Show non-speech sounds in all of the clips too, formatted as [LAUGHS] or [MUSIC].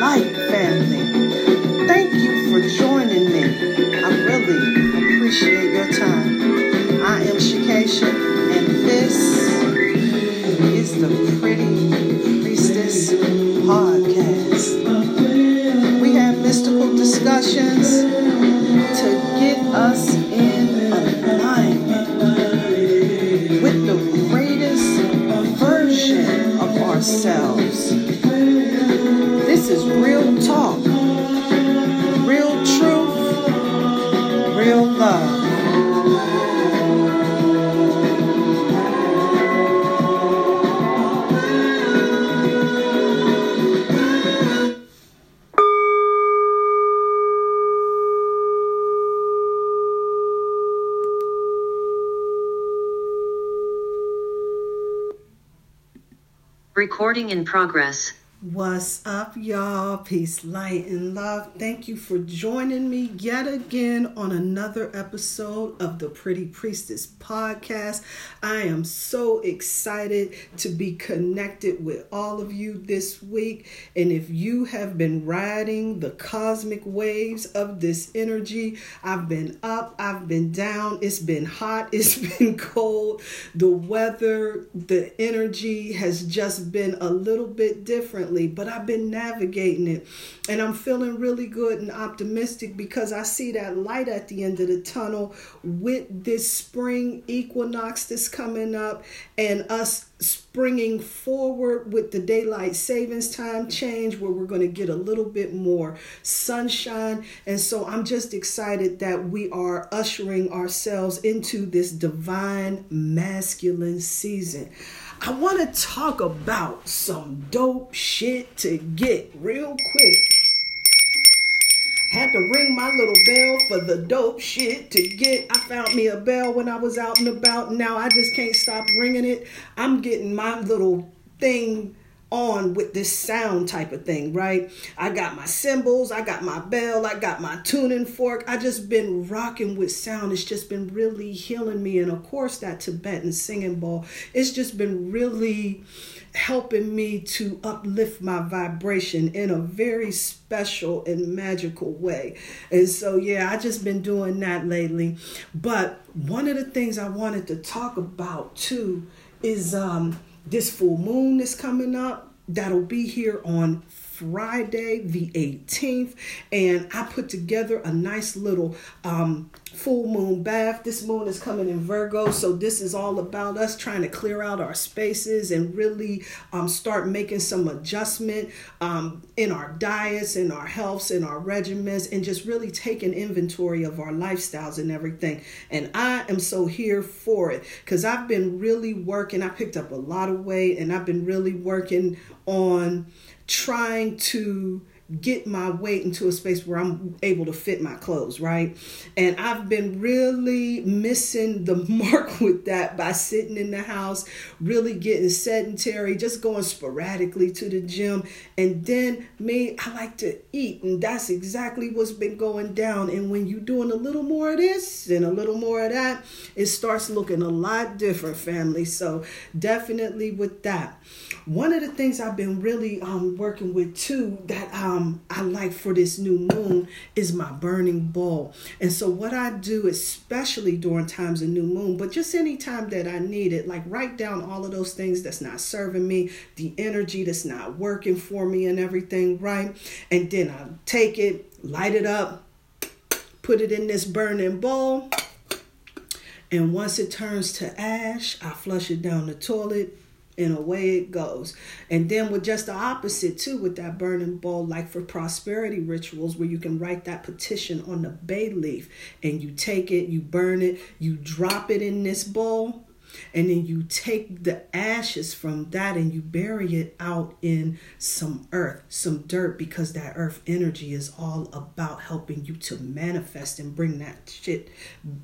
light, family. Thank you for joining me. I really appreciate your time. I am Shakesha, and this is the Pretty Priestess Podcast. We have mystical discussions to get us in alignment with the greatest version of ourselves. Is real talk, real truth, real love. Recording in progress. What's up, y'all? Peace, light, and love. Thank you for joining me yet again on another episode of the Pretty Priestess podcast. I am so excited to be connected with all of you this week. And if you have been riding the cosmic waves of this energy, I've been up, I've been down, it's been hot, [LAUGHS] it's been cold. The weather, the energy has just been a little bit different but I've been navigating it and I'm feeling really good and optimistic because I see that light at the end of the tunnel with this spring equinox that's coming up and us springing forward with the daylight savings time change where we're going to get a little bit more sunshine and so I'm just excited that we are ushering ourselves into this divine masculine season. I want to talk about some dope shit to get real quick. Had to ring my little bell for the dope shit to get. I found me a bell when I was out and about. Now I just can't stop ringing it. I'm getting my little thing on with this sound type of thing, right? I got my cymbals, I got my bell, I got my tuning fork. I just been rocking with sound. It's just been really healing me. And of course, that Tibetan singing bowl, it's just been really helping me to uplift my vibration in a very special and magical way. And so, yeah, I just been doing that lately. But one of the things I wanted to talk about too is um this full moon is coming up. That'll be here on Friday the 18th and I put together a nice little um, full moon bath. This moon is coming in Virgo, so this is all about us trying to clear out our spaces and really um, start making some adjustment um, in our diets, in our healths, in our regimens, and just really taking inventory of our lifestyles and everything. And I am so here for it because I've been really working. I picked up a lot of weight and I've been really working on trying to get my weight into a space where I'm able to fit my clothes, right? And I've been really missing the [LAUGHS] mark with that by sitting in the house, really getting sedentary, just going sporadically to the gym. And then me, I like to eat, and that's exactly what's been going down. And when you're doing a little more of this and a little more of that, it starts looking a lot different, family. So definitely with that. One of the things I've been really um, working with too that um, Um, I like for this new moon is my burning bowl. And so, what I do, especially during times of new moon, but just any time that I need it, like write down all of those things that's not serving me, the energy that's not working for me, and everything, right? And then I take it, light it up, put it in this burning bowl. And once it turns to ash, I flush it down the toilet and away it goes. And then with just the opposite too, with that burning bowl, like for prosperity rituals, where you can write that petition on the bay leaf and you take it, you burn it, you drop it in this bowl and then you take the ashes from that and you bury it out in some earth, some dirt, because that earth energy is all about helping you to manifest and bring that shit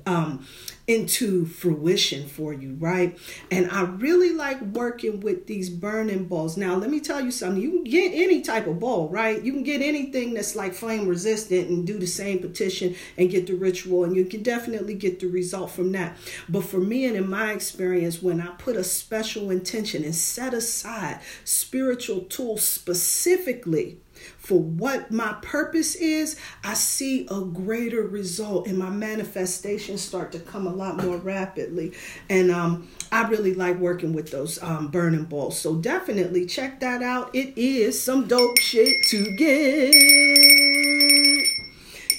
um, into fruition for you, right? And I really like working with these burning bowls. Now, let me tell you something. You can get any type of ball, right? You can get anything that's like flame resistant and do the same petition and get the ritual, and you can definitely get the result from that. But for me and in my experience, when I put a special intention and set aside spiritual tools specifically for what my purpose is, I see a greater result and my manifestations start to come a lot more rapidly. And um, I really like working with those um, burning bowls. So definitely check that out. It is some dope shit to get.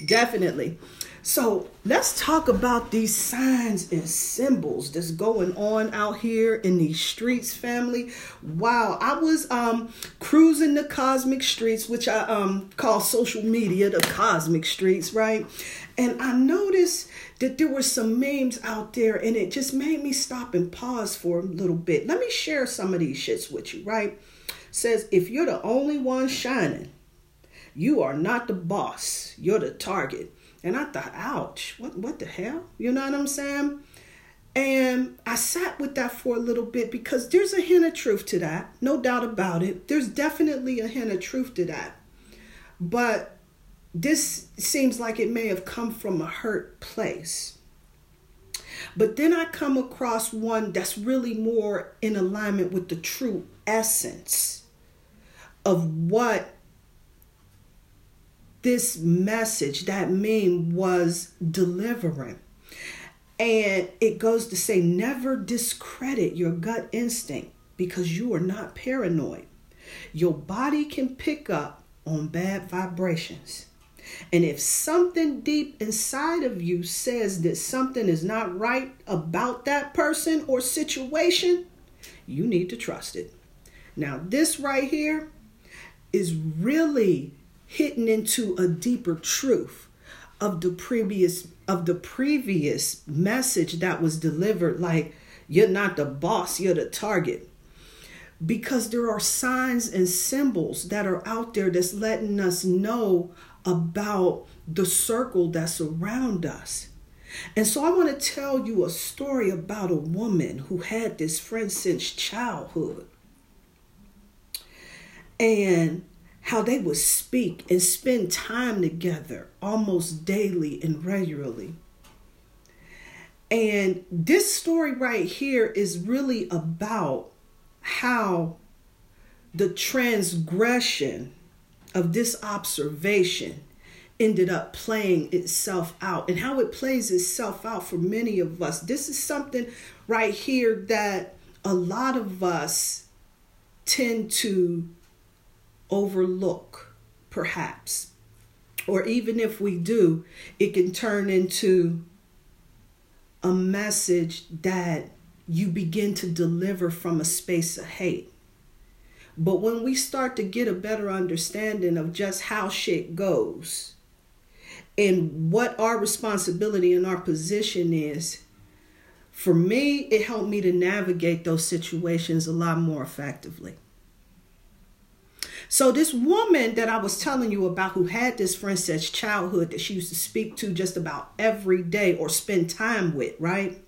Definitely. So let's talk about these signs and symbols that's going on out here in these streets, family. Wow, I was um cruising the cosmic streets, which I um call social media the cosmic streets, right? And I noticed that there were some memes out there, and it just made me stop and pause for a little bit. Let me share some of these shits with you, right? Says if you're the only one shining, you are not the boss. You're the target. And I thought, ouch, what, what the hell? You know what I'm saying? And I sat with that for a little bit because there's a hint of truth to that, no doubt about it. There's definitely a hint of truth to that. But this seems like it may have come from a hurt place. But then I come across one that's really more in alignment with the true essence of what this message, that meme was delivering. And it goes to say never discredit your gut instinct because you are not paranoid. Your body can pick up on bad vibrations. And if something deep inside of you says that something is not right about that person or situation, you need to trust it. Now, this right here is really hitting into a deeper truth of the previous of the previous message that was delivered. Like you're not the boss you're the target. Because there are signs and symbols that are out there that's letting us know about the circle that's around us. And so I want to tell you a story about a woman who had this friend since childhood. And how they would speak and spend time together almost daily and regularly. And this story right here is really about how the transgression of this observation ended up playing itself out and how it plays itself out for many of us. This is something right here that a lot of us tend to overlook, perhaps. Or even if we do, it can turn into a message that you begin to deliver from a space of hate. But when we start to get a better understanding of just how shit goes and what our responsibility and our position is, for me, it helped me to navigate those situations a lot more effectively. So this woman that I was telling you about who had this friend since childhood that she used to speak to just about every day or spend time with, right?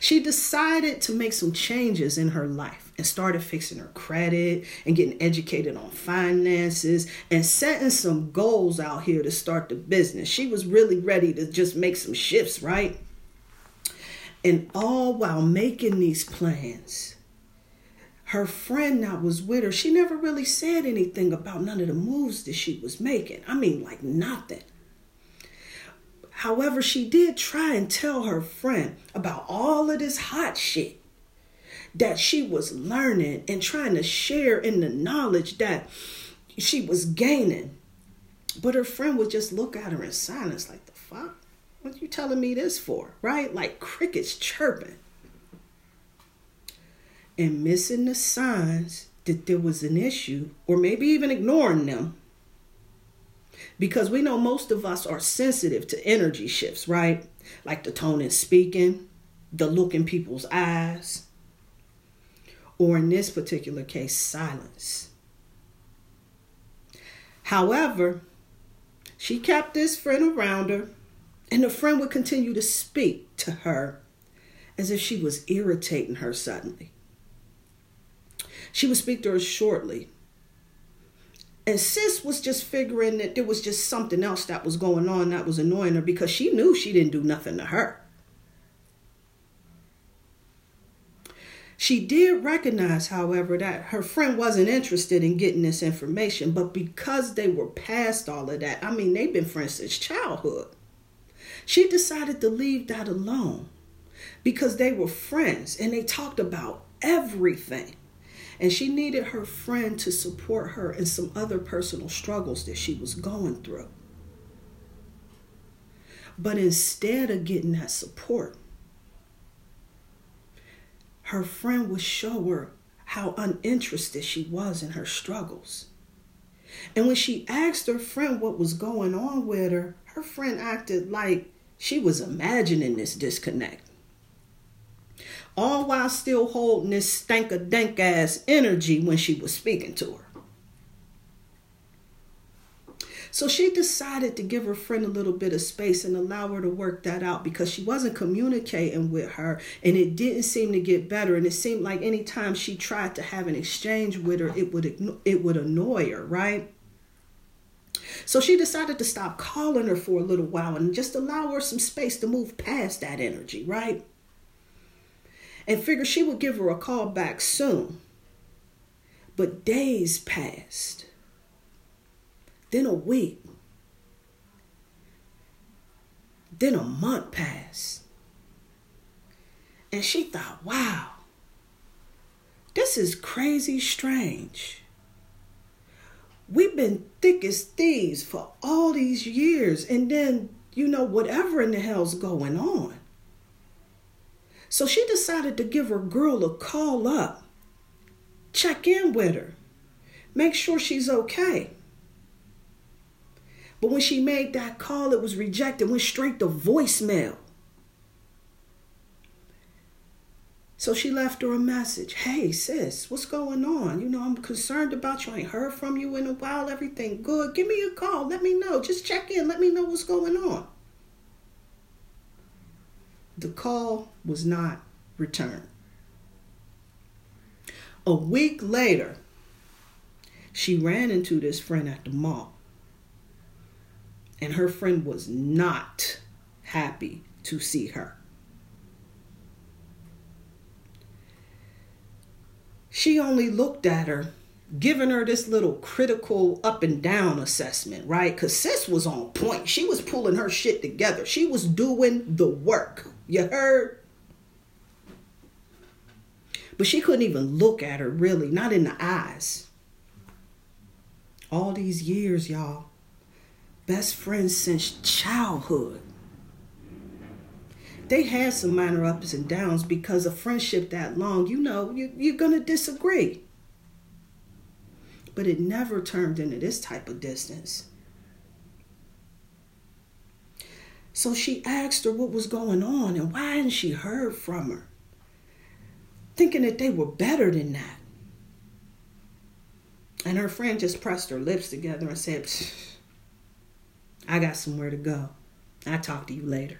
She decided to make some changes in her life and started fixing her credit and getting educated on finances and setting some goals out here to start the business. She was really ready to just make some shifts, right? And all while making these plans, her friend that was with her, she never really said anything about none of the moves that she was making. I mean, like nothing. However, she did try and tell her friend about all of this hot shit that she was learning and trying to share in the knowledge that she was gaining. But her friend would just look at her in silence, like, the fuck? What are you telling me this for? Right? Like crickets chirping and missing the signs that there was an issue, or maybe even ignoring them. Because we know most of us are sensitive to energy shifts, right? Like the tone in speaking, the look in people's eyes, or in this particular case, silence. However, she kept this friend around her, and the friend would continue to speak to her as if she was irritating her suddenly. She would speak to her shortly. And sis was just figuring that there was just something else that was going on that was annoying her because she knew she didn't do nothing to her. She did recognize, however, that her friend wasn't interested in getting this information, but because they were past all of that, I mean, they've been friends since childhood, she decided to leave that alone because they were friends and they talked about everything. And she needed her friend to support her in some other personal struggles that she was going through. But instead of getting that support, her friend would show her how uninterested she was in her struggles. And when she asked her friend what was going on with her, her friend acted like she was imagining this disconnect. All while still holding this stank a dank ass energy when she was speaking to her. So she decided to give her friend a little bit of space and allow her to work that out because she wasn't communicating with her and it didn't seem to get better. And it seemed like anytime she tried to have an exchange with her, it would it would annoy her, right? So she decided to stop calling her for a little while and just allow her some space to move past that energy, right? And figured she would give her a call back soon. But days passed then a week. Then a month passed. And she thought, wow, this is crazy strange. We've been thick as thieves for all these years, and then, you know, whatever in the hell's going on. So she decided to give her girl a call up, check in with her, make sure she's okay. But when she made that call, it was rejected, went straight to voicemail. So she left her a message. Hey, sis, what's going on? You know, I'm concerned about you. I ain't heard from you in a while. Everything good. Give me a call. Let me know. Just check in. Let me know what's going on. The call was not returned. A week later, she ran into this friend at the mall. And her friend was not happy to see her. She only looked at her, giving her this little critical up and down assessment, right? Because sis was on point. She was pulling her shit together, she was doing the work. You heard? But she couldn't even look at her, really, not in the eyes. All these years, y'all best friends since childhood. They had some minor ups and downs because a friendship that long, you know, you, you're going to disagree. But it never turned into this type of distance. So she asked her what was going on and why hadn't she heard from her, thinking that they were better than that. And her friend just pressed her lips together and said, I got somewhere to go. I'll talk to you later.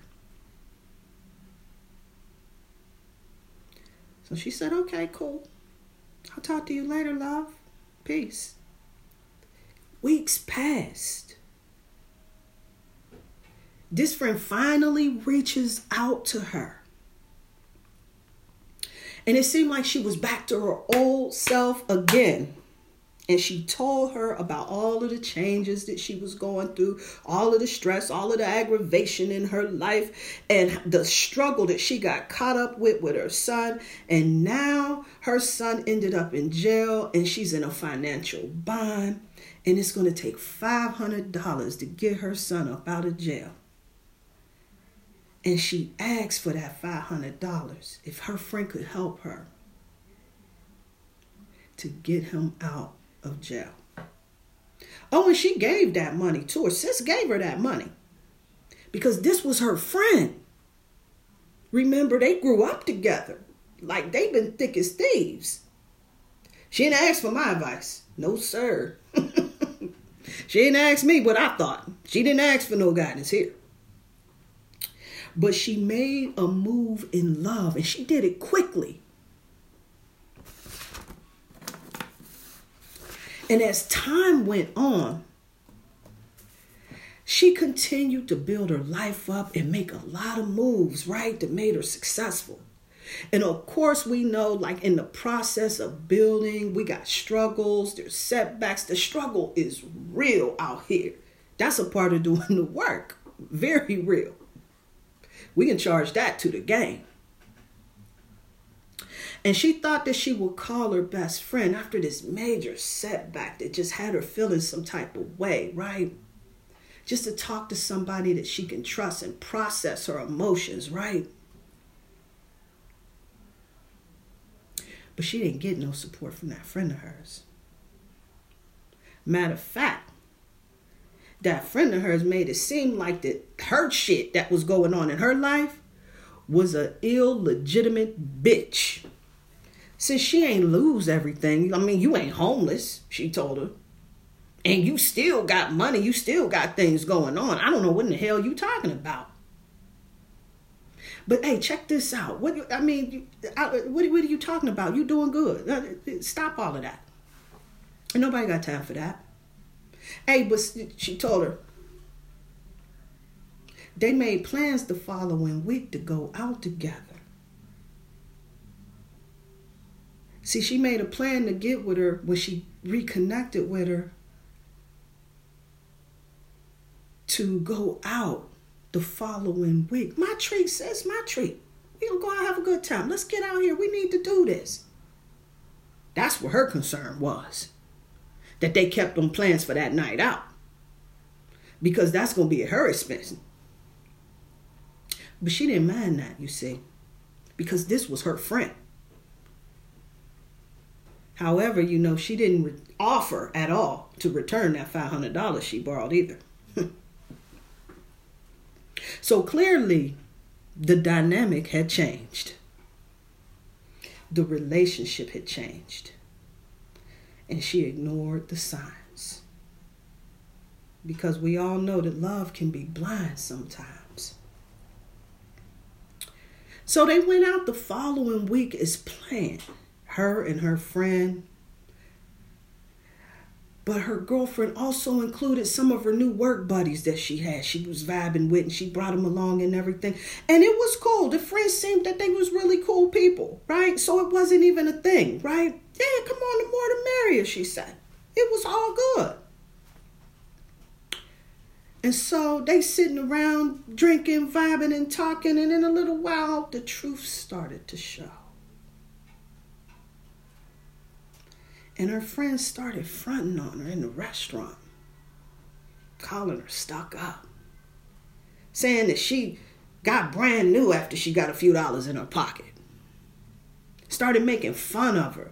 So she said, Okay, cool. I'll talk to you later, love. Peace. Weeks passed. This friend finally reaches out to her. And it seemed like she was back to her old self again and she told her about all of the changes that she was going through, all of the stress, all of the aggravation in her life, and the struggle that she got caught up with with her son. And now her son ended up in jail and she's in a financial bind. And it's going to take $500 to get her son up out of jail. And she asked for that $500 if her friend could help her to get him out of jail. Oh, and she gave that money to her. Sis gave her that money because this was her friend. Remember, they grew up together. Like they've been thick as thieves. She didn't ask for my advice. No, sir. [LAUGHS] she didn't ask me what I thought. She didn't ask for no guidance here. But she made a move in love and she did it quickly. And as time went on, she continued to build her life up and make a lot of moves, right, that made her successful. And of course, we know, like in the process of building, we got struggles, there's setbacks. The struggle is real out here. That's a part of doing the work. Very real. We can charge that to the game. And she thought that she would call her best friend after this major setback that just had her feeling some type of way, right? Just to talk to somebody that she can trust and process her emotions, right? But she didn't get no support from that friend of hers. Matter of fact, that friend of hers made it seem like that her shit that was going on in her life was a illegitimate bitch. Since she ain't lose everything, I mean, you ain't homeless, she told her. And you still got money, you still got things going on. I don't know what in the hell you talking about. But hey, check this out. What I mean, I, what, what are you talking about? You doing good. Uh, stop all of that. And nobody got time for that. Hey, but she told her they made plans the following week to go out together. See, she made a plan to get with her when she reconnected with her to go out the following week. My treat, says my treat. We gonna go out have a good time. Let's get out here. We need to do this. That's what her concern was. That they kept them plans for that night out. Because that's gonna be at her expense. But she didn't mind that, you see. Because this was her friend. However, you know, she didn't re- offer at all to return that $500 she borrowed either. [LAUGHS] So clearly, the dynamic had changed. The relationship had changed. And she ignored the signs. Because we all know that love can be blind sometimes. So they went out the following week as planned. Her and her friend but her girlfriend also included some of her new work buddies that she had. She was vibing with and she brought them along and everything. And it was cool. The friends seemed that they was really cool people, right? So it wasn't even a thing, right? Yeah, come on, the more the merrier, she said. It was all good. And so they sitting around drinking, vibing, and talking, and in a little while the truth started to show. And her friends started fronting on her in the restaurant, calling her stuck up, saying that she got brand new after she got a few dollars in her pocket. Started making fun of her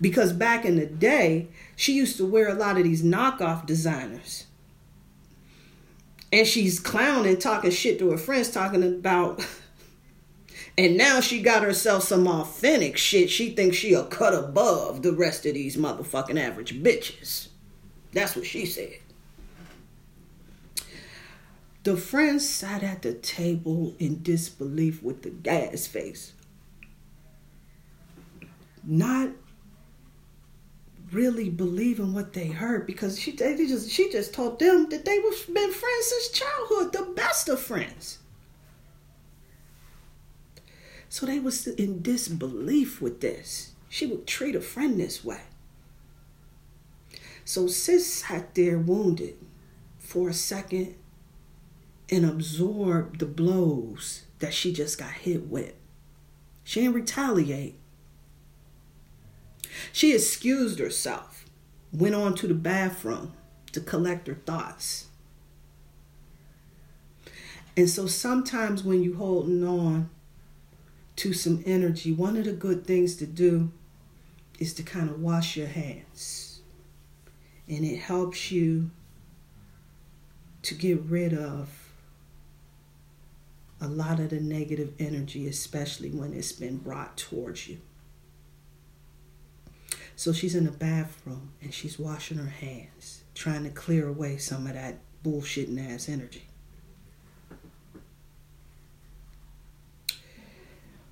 because back in the day, she used to wear a lot of these knockoff designers. And she's clowning, talking shit to her friends, talking about [LAUGHS] and now she got herself some authentic shit. She thinks she a cut above the rest of these motherfucking average bitches. That's what she said. The friends sat at the table in disbelief with the gas face. Not really believing what they heard because she they just she just told them that they were been friends since childhood, the best of friends. So they was in disbelief with this. She would treat a friend this way. So sis sat there wounded for a second and absorbed the blows that she just got hit with. She didn't retaliate. She excused herself, went on to the bathroom to collect her thoughts. And so sometimes when you're holding on to some energy, one of the good things to do is to kind of wash your hands. And it helps you to get rid of a lot of the negative energy, especially when it's been brought towards you. So she's in the bathroom and she's washing her hands, trying to clear away some of that bullshitting ass energy.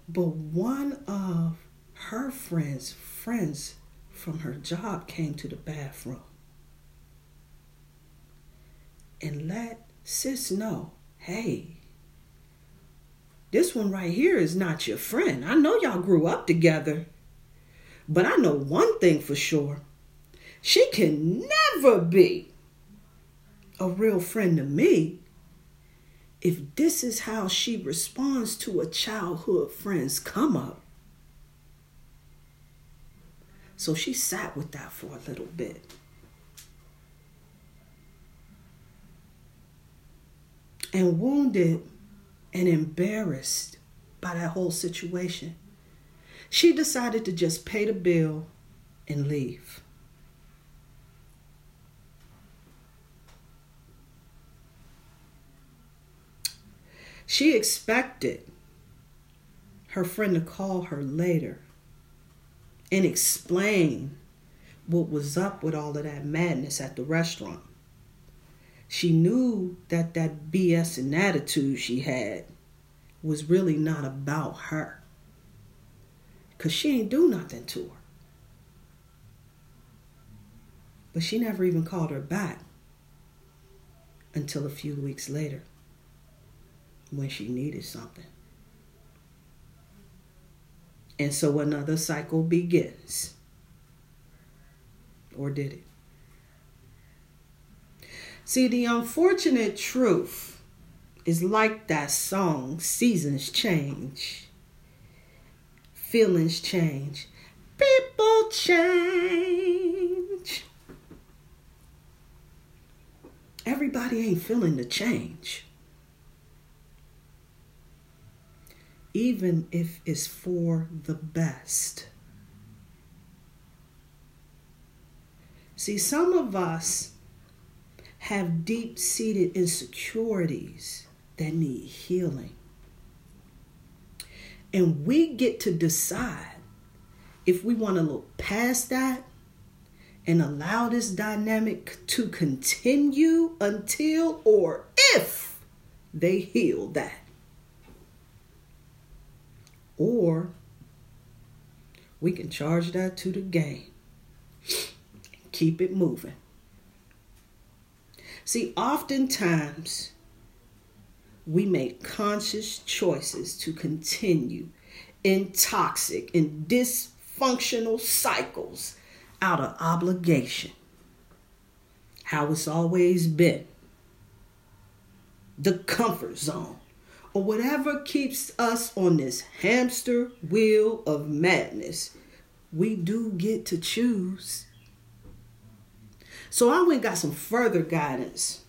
But one of her friends, friends from her job, came to the bathroom and let sis know, hey, This one right here is not your friend. I know y'all grew up together. But I know one thing for sure she can never be a real friend to me if this is how she responds to a childhood friend's come up. So she sat with that for a little bit. And wounded and embarrassed by that whole situation, she decided to just pay the bill and leave. She expected her friend to call her later and explain what was up with all of that madness at the restaurant. She knew that that BS and attitude she had was really not about her. Because she ain't do nothing to her. But she never even called her back until a few weeks later when she needed something. And so another cycle begins. Or did it? See, the unfortunate truth is like that song, Seasons Change, Feelings Change, People Change. Everybody ain't feeling the change. even if it's for the best. See, some of us have deep seated insecurities that need healing. And we get to decide if we want to look past that and allow this dynamic to continue until or if they heal that. Or we can charge that to the game and keep it moving. See, oftentimes we make conscious choices to continue in toxic and dysfunctional cycles out of obligation. How it's always been. The comfort zone or whatever keeps us on this hamster wheel of madness, we do get to choose. So I went got some further guidance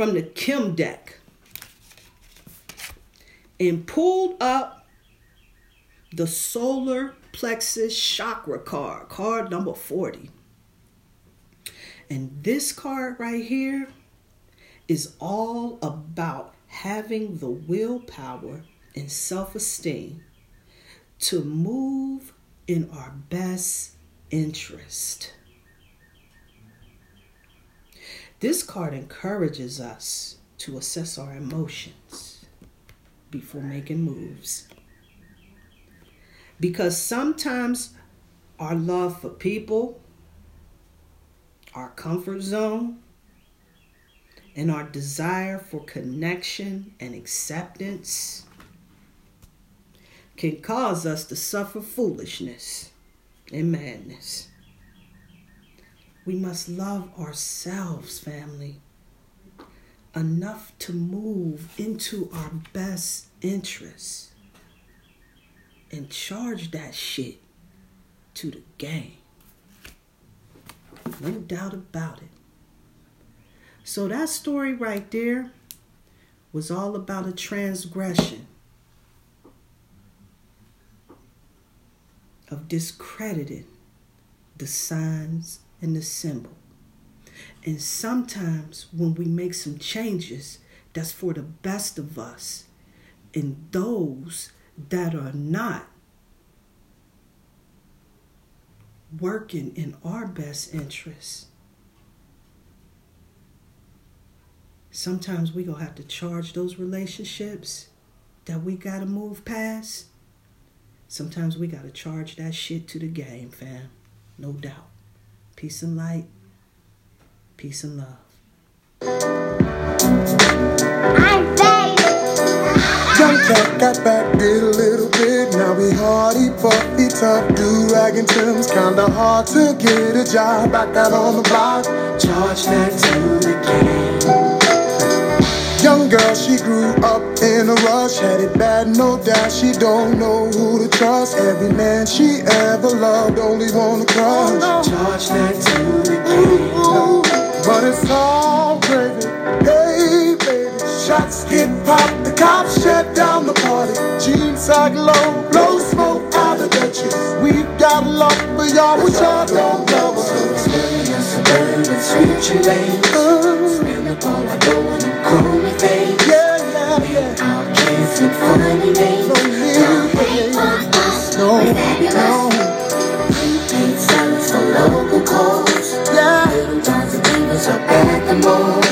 from the Kim deck and pulled up the solar plexus chakra card, card number 40. And this card right here is all about having the willpower and self esteem to move in our best interest. This card encourages us to assess our emotions before making moves. Because sometimes our love for people, our comfort zone, and our desire for connection and acceptance can cause us to suffer foolishness and madness. We must love ourselves, family, enough to move into our best interests and charge that shit to the game. No doubt about it. So that story right there was all about a transgression of discrediting the signs and the symbol. And sometimes when we make some changes, that's for the best of us and those that are not working in our best interests sometimes we gonna have to charge those relationships that we gotta move past. Sometimes we gotta charge that shit to the game, fam. No doubt. Peace and light. Peace and love. I'm cat got back, did a little bit. Now we hardy, puffy, tough, do ragging Tim's. Kinda hard to get a job back out on the block. Charge that to the game. Young girl, she grew up in a rush, had it bad, no doubt. She don't know who to trust. Every man she ever loved only wanna crush. Charge that to the. But it's all gravy. Hey, baby, shots get popped, the cops shut down the party. Jeans sag low, blow smoke out of the chest. We got love for y'all, we y'all don't love us. Suburban, suburban, switch your lanes. Spin up all I go and call me. Yeah, yeah, took funny names. Don't hate we're for local calls. Yeah. Little Johnson Divas are at the moment.